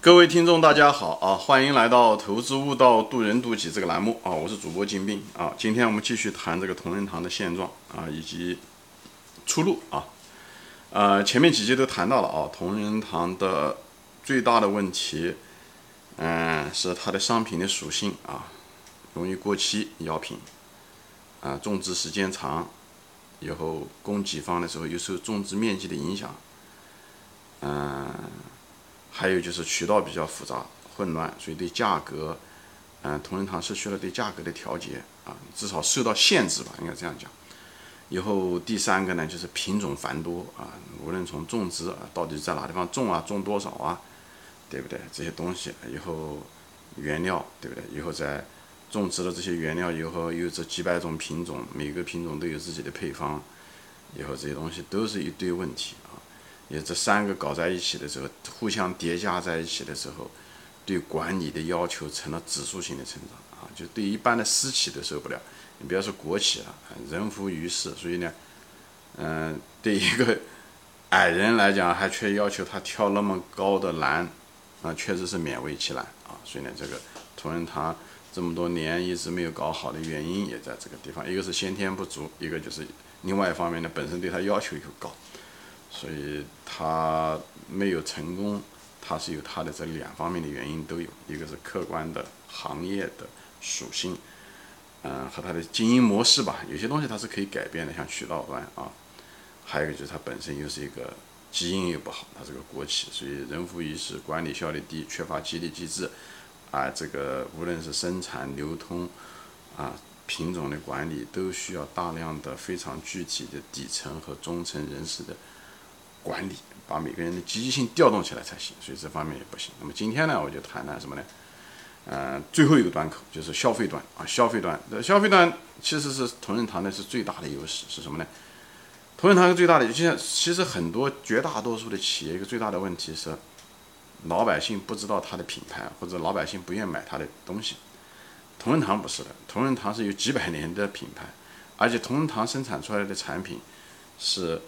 各位听众，大家好啊！欢迎来到《投资悟道，渡人渡己》这个栏目啊！我是主播金兵啊！今天我们继续谈这个同仁堂的现状啊，以及出路啊。呃，前面几集都谈到了啊，同仁堂的最大的问题，嗯，是它的商品的属性啊，容易过期药品啊，种植时间长，以后供给方的时候又受种植面积的影响，嗯。还有就是渠道比较复杂混乱，所以对价格，嗯，同仁堂失去了对价格的调节啊，至少受到限制吧，应该这样讲。以后第三个呢，就是品种繁多啊，无论从种植啊，到底在哪地方种啊，种多少啊，对不对？这些东西以后原料对不对？以后在种植了这些原料以后，有这几百种品种，每个品种都有自己的配方，以后这些东西都是一堆问题。也这三个搞在一起的时候，互相叠加在一起的时候，对管理的要求成了指数性的成长啊！就对一般的私企都受不了，你不要说国企了，人浮于事。所以呢，嗯，对一个矮人来讲，还却要求他跳那么高的栏，啊，确实是勉为其难啊！所以呢，这个同仁堂这么多年一直没有搞好的原因也在这个地方，一个是先天不足，一个就是另外一方面呢，本身对他要求又高。所以它没有成功，它是有它的这两方面的原因都有，一个是客观的行业的属性，嗯，和它的经营模式吧，有些东西它是可以改变的，像渠道端啊，还有一个就是它本身又是一个基因又不好，它是个国企，所以人浮于事，管理效率低，缺乏激励机制，啊，这个无论是生产流通啊，品种的管理都需要大量的非常具体的底层和中层人士的。管理把每个人的积极性调动起来才行，所以这方面也不行。那么今天呢，我就谈谈什么呢？嗯，最后一个端口就是消费端啊，消费端消费端其实是同仁堂的是最大的优势是什么呢？同仁堂最大的，就像其实很多绝大多数的企业一个最大的问题是，老百姓不知道它的品牌，或者老百姓不愿买它的东西。同仁堂不是的，同仁堂是有几百年的品牌，而且同仁堂生产出来的产品是。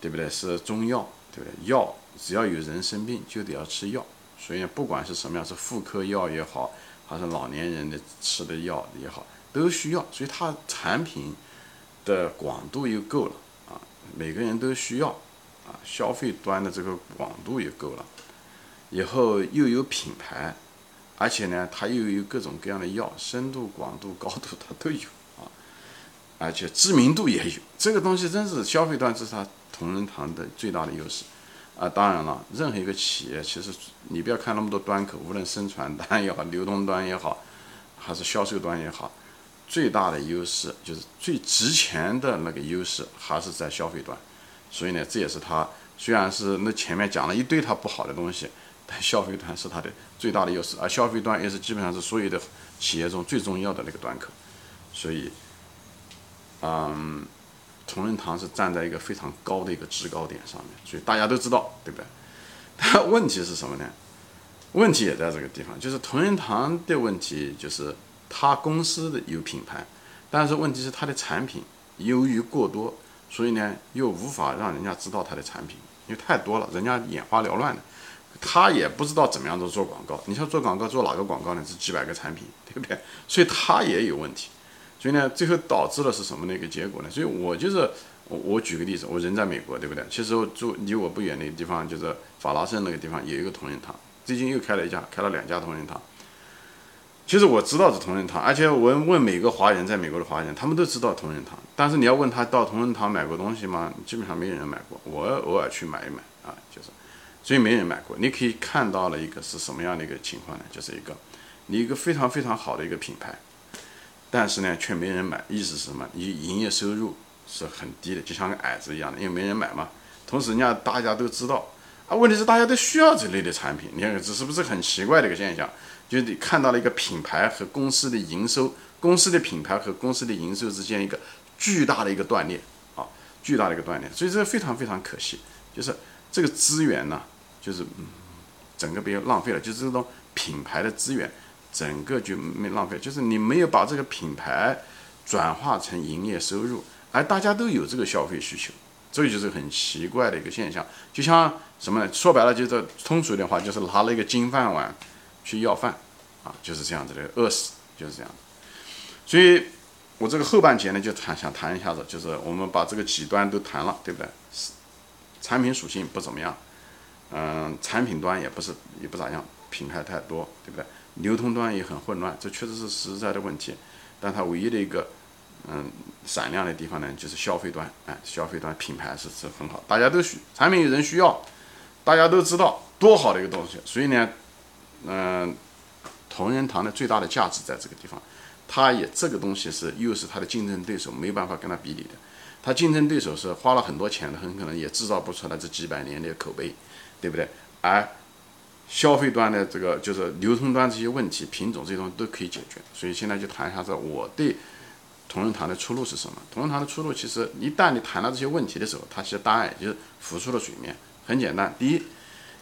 对不对？是中药，对不对？药只要有人生病，就得要吃药。所以不管是什么样，是妇科药也好，还是老年人的吃的药也好，都需要。所以它产品的广度又够了啊，每个人都需要啊，消费端的这个广度也够了。以后又有品牌，而且呢，它又有各种各样的药，深度、广度、高度它都有啊，而且知名度也有。这个东西真是消费端是它。同仁堂的最大的优势，啊，当然了，任何一个企业，其实你不要看那么多端口，无论生产端也好，流通端也好，还是销售端也好，最大的优势就是最值钱的那个优势还是在消费端。所以呢，这也是它虽然是那前面讲了一堆它不好的东西，但消费端是它的最大的优势，而消费端也是基本上是所有的企业中最重要的那个端口。所以，嗯。同仁堂是站在一个非常高的一个制高点上面，所以大家都知道，对不对？但问题是什么呢？问题也在这个地方，就是同仁堂的问题就是他公司的有品牌，但是问题是他的产品由于过多，所以呢又无法让人家知道他的产品，因为太多了，人家眼花缭乱的，他也不知道怎么样子做广告。你像做广告做哪个广告呢？是几百个产品，对不对？所以他也有问题。所以呢，最后导致了是什么的一个结果呢？所以我就是我，我举个例子，我人在美国，对不对？其实我住离我不远那个地方，就是法拉盛那个地方，有一个同仁堂，最近又开了一家，开了两家同仁堂。其实我知道是同仁堂，而且我问每个华人在美国的华人，他们都知道同仁堂。但是你要问他到同仁堂买过东西吗？基本上没人买过。我偶尔去买一买啊，就是，所以没人买过。你可以看到了一个是什么样的一个情况呢？就是一个你一个非常非常好的一个品牌。但是呢，却没人买，意思是什么？你营业收入是很低的，就像个矮子一样的，因为没人买嘛。同时，人家大家都知道啊，问题是大家都需要这类的产品。你看，这是不是很奇怪的一个现象？就你看到了一个品牌和公司的营收，公司的品牌和公司的营收之间一个巨大的一个断裂啊，巨大的一个断裂。所以这个非常非常可惜，就是这个资源呢，就是嗯，整个被浪费了，就是这种品牌的资源。整个就没浪费，就是你没有把这个品牌转化成营业收入，而大家都有这个消费需求，这个就是很奇怪的一个现象。就像什么呢？说白了就是通俗一点话，就是拿了一个金饭碗去要饭啊，就是这样子的，饿死就是这样。所以，我这个后半节呢，就谈想谈一下子，就是我们把这个几端都谈了，对不对？产品属性不怎么样，嗯，产品端也不是也不咋样，品牌太多，对不对？流通端也很混乱，这确实是实在的问题。但它唯一的一个嗯闪亮的地方呢，就是消费端，哎，消费端品牌是是很好，大家都需产品有人需要，大家都知道多好的一个东西。所以呢，嗯，同仁堂的最大的价值在这个地方。它也这个东西是又是它的竞争对手没办法跟它比拟的，它竞争对手是花了很多钱的，很可能也制造不出来这几百年的口碑，对不对？而消费端的这个就是流通端这些问题、品种这些东西都可以解决。所以现在就谈一下，这我对同仁堂的出路是什么？同仁堂的出路其实一旦你谈到这些问题的时候，它其实答案也就是浮出了水面，很简单。第一，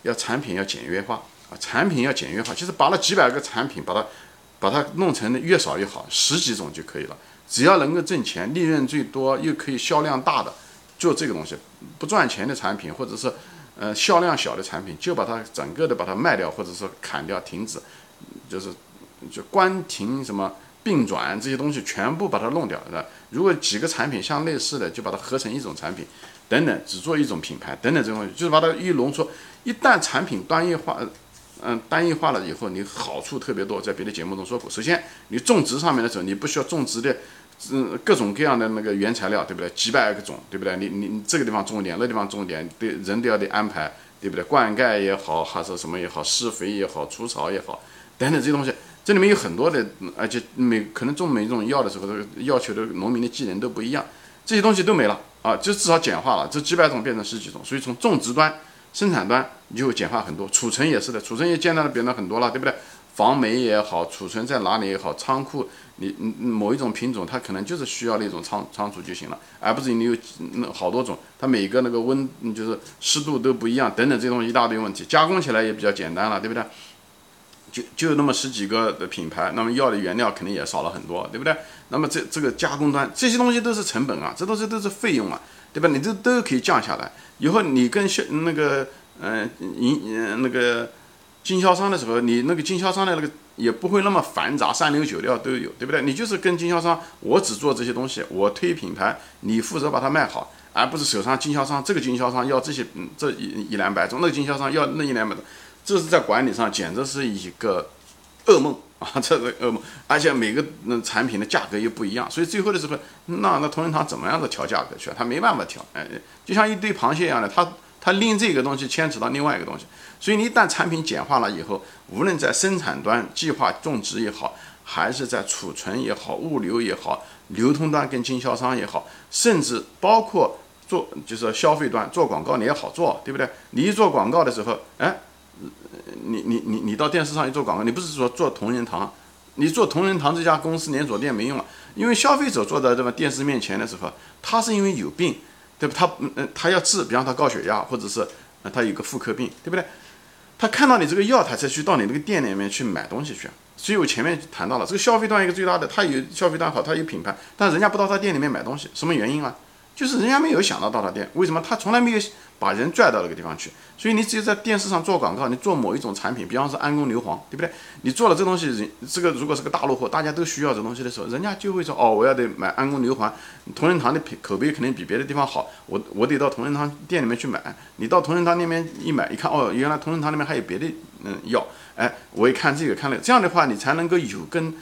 要产品要简约化啊，产品要简约化，其实把那几百个产品把它。把它弄成的越少越好，十几种就可以了。只要能够挣钱，利润最多又可以销量大的，就这个东西。不赚钱的产品，或者是呃销量小的产品，就把它整个的把它卖掉，或者说砍掉、停止，就是就关停什么并转这些东西全部把它弄掉，是吧？如果几个产品相类似的，就把它合成一种产品，等等，只做一种品牌，等等这种东西，就是把它一浓缩。一旦产品单一化。嗯，单一化了以后，你好处特别多，在别的节目中说过。首先，你种植上面的时候，你不需要种植的，嗯，各种各样的那个原材料，对不对？几百个种，对不对？你你这个地方种一点，那地方种一点，对，人都要得安排，对不对？灌溉也好，还是什么也好，施肥也好，除草也好，等等这些东西，这里面有很多的，而且每可能种每一种药的时候，要求的农民的技能都不一样，这些东西都没了啊，就至少简化了，这几百种变成十几种，所以从种植端。生产端你就简化很多，储存也是的，储存也简单的变得很多了，对不对？防霉也好，储存在哪里也好，仓库你某一种品种它可能就是需要那种仓仓储就行了，而不是你有那好多种，它每个那个温就是湿度都不一样，等等这种一大堆问题，加工起来也比较简单了，对不对？就就那么十几个的品牌，那么要的原料肯定也少了很多，对不对？那么这这个加工端这些东西都是成本啊，这东西都是费用啊。对吧？你这都可以降下来。以后你跟那个嗯营嗯那个经销商的时候，你那个经销商的那个也不会那么繁杂，三六九料都有，对不对？你就是跟经销商，我只做这些东西，我推品牌，你负责把它卖好，而不是手上经销商这个经销商要这些嗯这一一两百种，那个经销商要那一两百种，这是在管理上简直是一个噩梦。啊，这是噩梦，而且每个那产品的价格又不一样，所以最后的时候，那那同仁堂怎么样子调价格去啊？他没办法调，哎，就像一堆螃蟹一样的，他他拎这个东西牵扯到另外一个东西，所以你一旦产品简化了以后，无论在生产端计划种植也好，还是在储存也好、物流也好、流通端跟经销商也好，甚至包括做就是消费端做广告你也好做，对不对？你一做广告的时候，哎。你你你你到电视上一做广告，你不是说做同仁堂，你做同仁堂这家公司连锁店没用啊，因为消费者坐在这个电视面前的时候，他是因为有病，对不？他嗯嗯，他要治，比方他高血压，或者是他有个妇科病，对不对？他看到你这个药，他才去到你那个店里面去买东西去。所以我前面谈到了这个消费端一个最大的，他有消费端好，他有品牌，但人家不到他店里面买东西，什么原因啊？就是人家没有想到到他店，为什么他从来没有把人拽到那个地方去？所以你只有在电视上做广告，你做某一种产品，比方说安宫牛黄，对不对？你做了这东西，人这个如果是个大陆货，大家都需要这东西的时候，人家就会说哦，我要得买安宫牛黄。同仁堂的品口碑肯定比别的地方好，我我得到同仁堂店里面去买。你到同仁堂那边一买，一看哦，原来同仁堂那边还有别的嗯药，哎，我一看这个看那个，这样的话你才能够有跟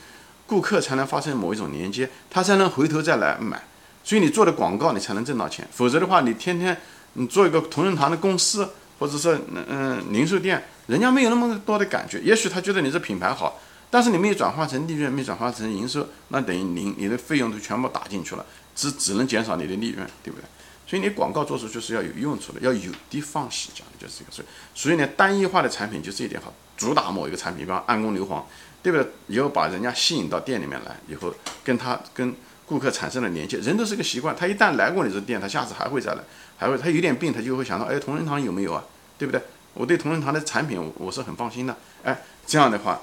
顾客才能发生某一种连接，他才能回头再来买。所以你做的广告，你才能挣到钱。否则的话，你天天你做一个同仁堂的公司，或者是嗯嗯零售店，人家没有那么多的感觉。也许他觉得你这品牌好，但是你没有转化成利润，没转化成营收，那等于零你的费用都全部打进去了，只只能减少你的利润，对不对？所以你广告做出就是要有用处的，要有的放矢，讲的就是这个。所以所以呢，单一化的产品就这一点好，主打某一个产品，比方安宫牛黄，对不对？以后把人家吸引到店里面来，以后跟他跟。顾客产生了连接，人都是个习惯。他一旦来过你这店，他下次还会再来，还会他有点病，他就会想到，哎，同仁堂有没有啊？对不对？我对同仁堂的产品，我是很放心的。哎，这样的话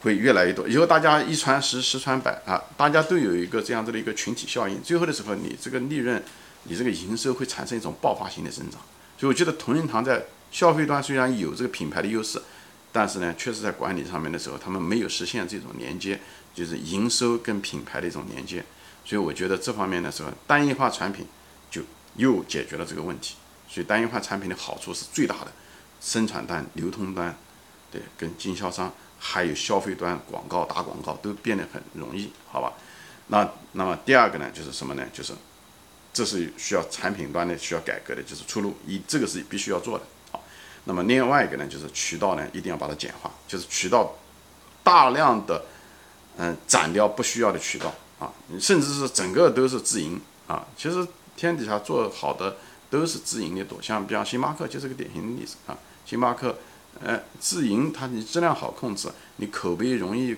会越来越多。以后大家一传十，十传百啊，大家都有一个这样子的一个群体效应。最后的时候，你这个利润你这个营收会产生一种爆发性的增长。所以我觉得同仁堂在消费端虽然有这个品牌的优势，但是呢，确实在管理上面的时候，他们没有实现这种连接，就是营收跟品牌的一种连接。所以我觉得这方面的时候，单一化产品就又解决了这个问题。所以单一化产品的好处是最大的，生产端、流通端，对，跟经销商还有消费端广告打广告都变得很容易，好吧？那那么第二个呢，就是什么呢？就是这是需要产品端的需要改革的，就是出路一，这个是必须要做的。好，那么另外一个呢，就是渠道呢，一定要把它简化，就是渠道大量的嗯斩掉不需要的渠道啊，甚至是整个都是自营啊。其实天底下做好的都是自营的多，像比方星巴克就是个典型的例子啊。星巴克呃自营，它你质量好控制，你口碑容易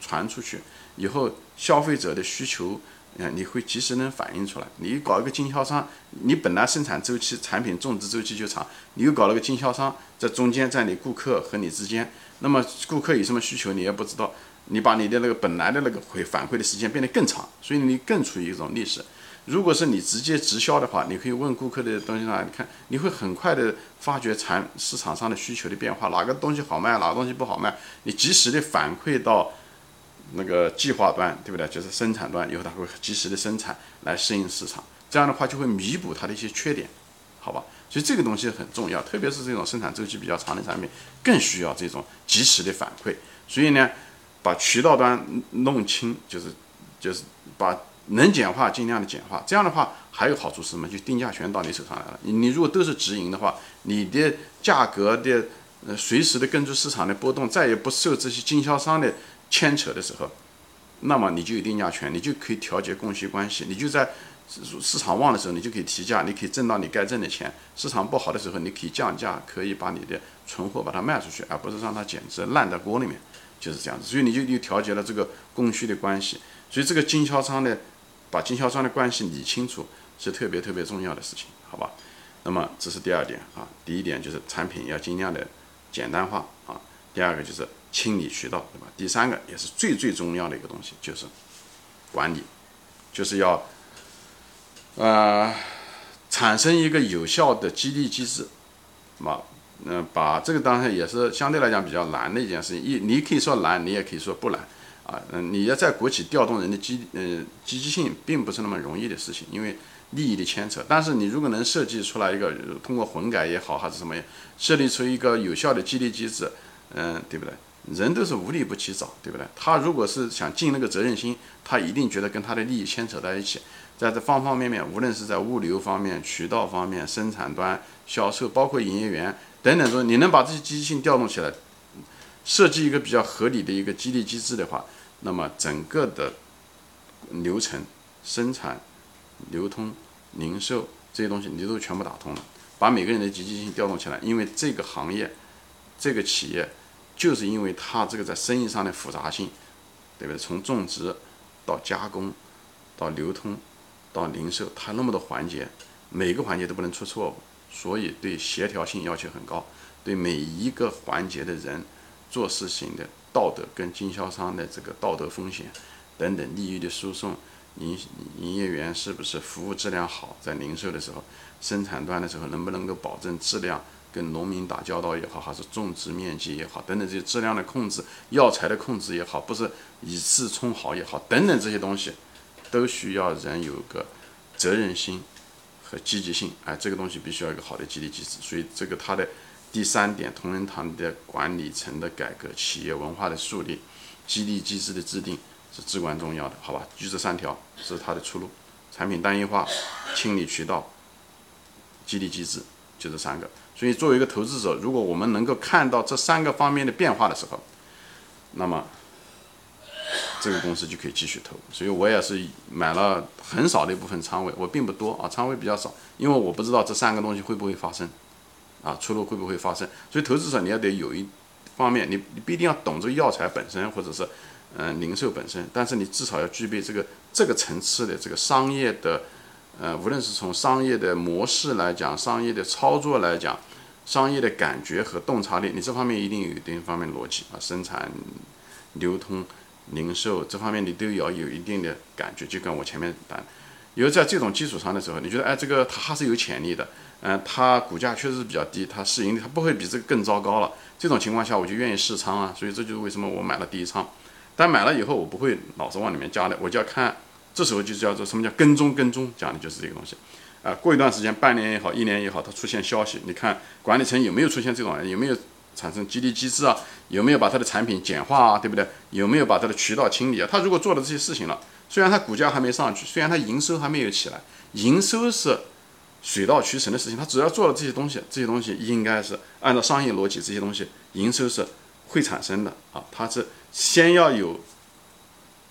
传出去。以后消费者的需求，嗯，你会及时能反映出来。你搞一个经销商，你本来生产周期、产品种植周期就长，你又搞了个经销商在中间，在你顾客和你之间，那么顾客有什么需求你也不知道，你把你的那个本来的那个回反馈的时间变得更长，所以你更处于一种劣势。如果是你直接直销的话，你可以问顾客的东西上，你看你会很快的发觉产市场上的需求的变化，哪个东西好卖，哪个东西不好卖，你及时的反馈到。那个计划端，对不对？就是生产端，以后它会及时的生产来适应市场，这样的话就会弥补它的一些缺点，好吧？所以这个东西很重要，特别是这种生产周期比较长的产品，更需要这种及时的反馈。所以呢，把渠道端弄清，就是就是把能简化尽量的简化。这样的话还有好处是什么？就定价权到你手上来了。你你如果都是直营的话，你的价格的随时的根据市场的波动，再也不受这些经销商的。牵扯的时候，那么你就有定价权，你就可以调节供需关系。你就在市场旺的时候，你就可以提价，你可以挣到你该挣的钱；市场不好的时候，你可以降价，可以把你的存货把它卖出去，而不是让它减值烂在锅里面，就是这样子。所以你就又调节了这个供需的关系。所以这个经销商的把经销商的关系理清楚是特别特别重要的事情，好吧？那么这是第二点啊。第一点就是产品要尽量的简单化啊。第二个就是。清理渠道，对吧？第三个也是最最重要的一个东西，就是管理，就是要呃产生一个有效的激励机制，嘛，嗯，把这个当然也是相对来讲比较难的一件事情。一，你可以说难，你也可以说不难啊。嗯，你要在国企调动人的积嗯积极性，并不是那么容易的事情，因为利益的牵扯。但是你如果能设计出来一个通过混改也好，还是什么，设立出一个有效的激励机制，嗯，对不对？人都是无利不起早，对不对？他如果是想尽那个责任心，他一定觉得跟他的利益牵扯在一起，在这方方面面，无论是在物流方面、渠道方面、生产端、销售，包括营业员等等说，你能把这些积极性调动起来，设计一个比较合理的一个激励机制的话，那么整个的流程、生产、流通、零售这些东西，你都全部打通了，把每个人的积极性调动起来，因为这个行业、这个企业。就是因为它这个在生意上的复杂性，对不对？从种植到加工，到流通，到零售，它那么多环节，每个环节都不能出错误，所以对协调性要求很高，对每一个环节的人做事情的道德跟经销商的这个道德风险等等利益的输送，营营业员是不是服务质量好，在零售的时候，生产端的时候能不能够保证质量？跟农民打交道也好，还是种植面积也好，等等这些质量的控制、药材的控制也好，不是以次充好也好，等等这些东西，都需要人有个责任心积极性。哎，这个东西必须要一个好的激励机制。所以，这个它的第三点，同仁堂的管理层的改革、企业文化的树立、激励机制的制定是至关重要的，好吧？就这三条是它的出路：产品单一化、清理渠道、激励机制，就这三个。所以，作为一个投资者，如果我们能够看到这三个方面的变化的时候，那么这个公司就可以继续投。所以我也是买了很少的一部分仓位，我并不多啊，仓位比较少，因为我不知道这三个东西会不会发生，啊，出路会不会发生。所以，投资者你要得有一方面，你你不一定要懂这个药材本身，或者是嗯零售本身，但是你至少要具备这个这个层次的这个商业的。呃，无论是从商业的模式来讲，商业的操作来讲，商业的感觉和洞察力，你这方面一定有一定方面逻辑啊，生产、流通、零售这方面你都要有一定的感觉。就跟我前面谈，因为在这种基础上的时候，你觉得哎，这个它还是有潜力的，嗯，它股价确实是比较低，它市盈率它不会比这个更糟糕了。这种情况下，我就愿意试仓啊。所以这就是为什么我买了第一仓。但买了以后，我不会老是往里面加的，我就要看，这时候就叫做什么叫跟踪跟踪，讲的就是这个东西。啊，过一段时间，半年也好，一年也好，它出现消息，你看管理层有没有出现这种，有没有产生激励机制啊？有没有把它的产品简化啊？对不对？有没有把它的渠道清理啊？他如果做了这些事情了，虽然它股价还没上去，虽然它营收还没有起来，营收是水到渠成的事情，他只要做了这些东西，这些东西应该是按照商业逻辑，这些东西营收是会产生的啊，它是先要有。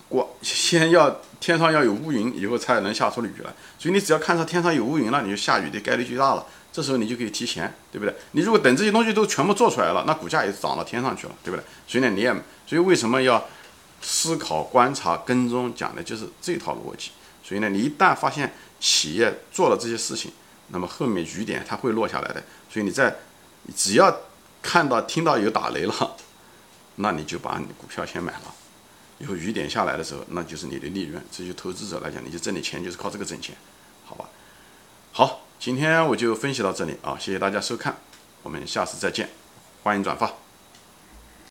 光 先要天上要有乌云，以后才能下出雨来。所以你只要看到天上有乌云了，你就下雨的概率就大了。这时候你就可以提前，对不对？你如果等这些东西都全部做出来了，那股价也涨到天上去了，对不对？所以呢，你也所以为什么要思考、观察、跟踪，讲的就是这套逻辑。所以呢，你一旦发现企业做了这些事情，那么后面雨点它会落下来的。所以你在只要看到、听到有打雷了，那你就把你股票先买了。以后雨点下来的时候，那就是你的利润。这就投资者来讲，你就挣点钱，就是靠这个挣钱，好吧？好，今天我就分析到这里啊，谢谢大家收看，我们下次再见，欢迎转发。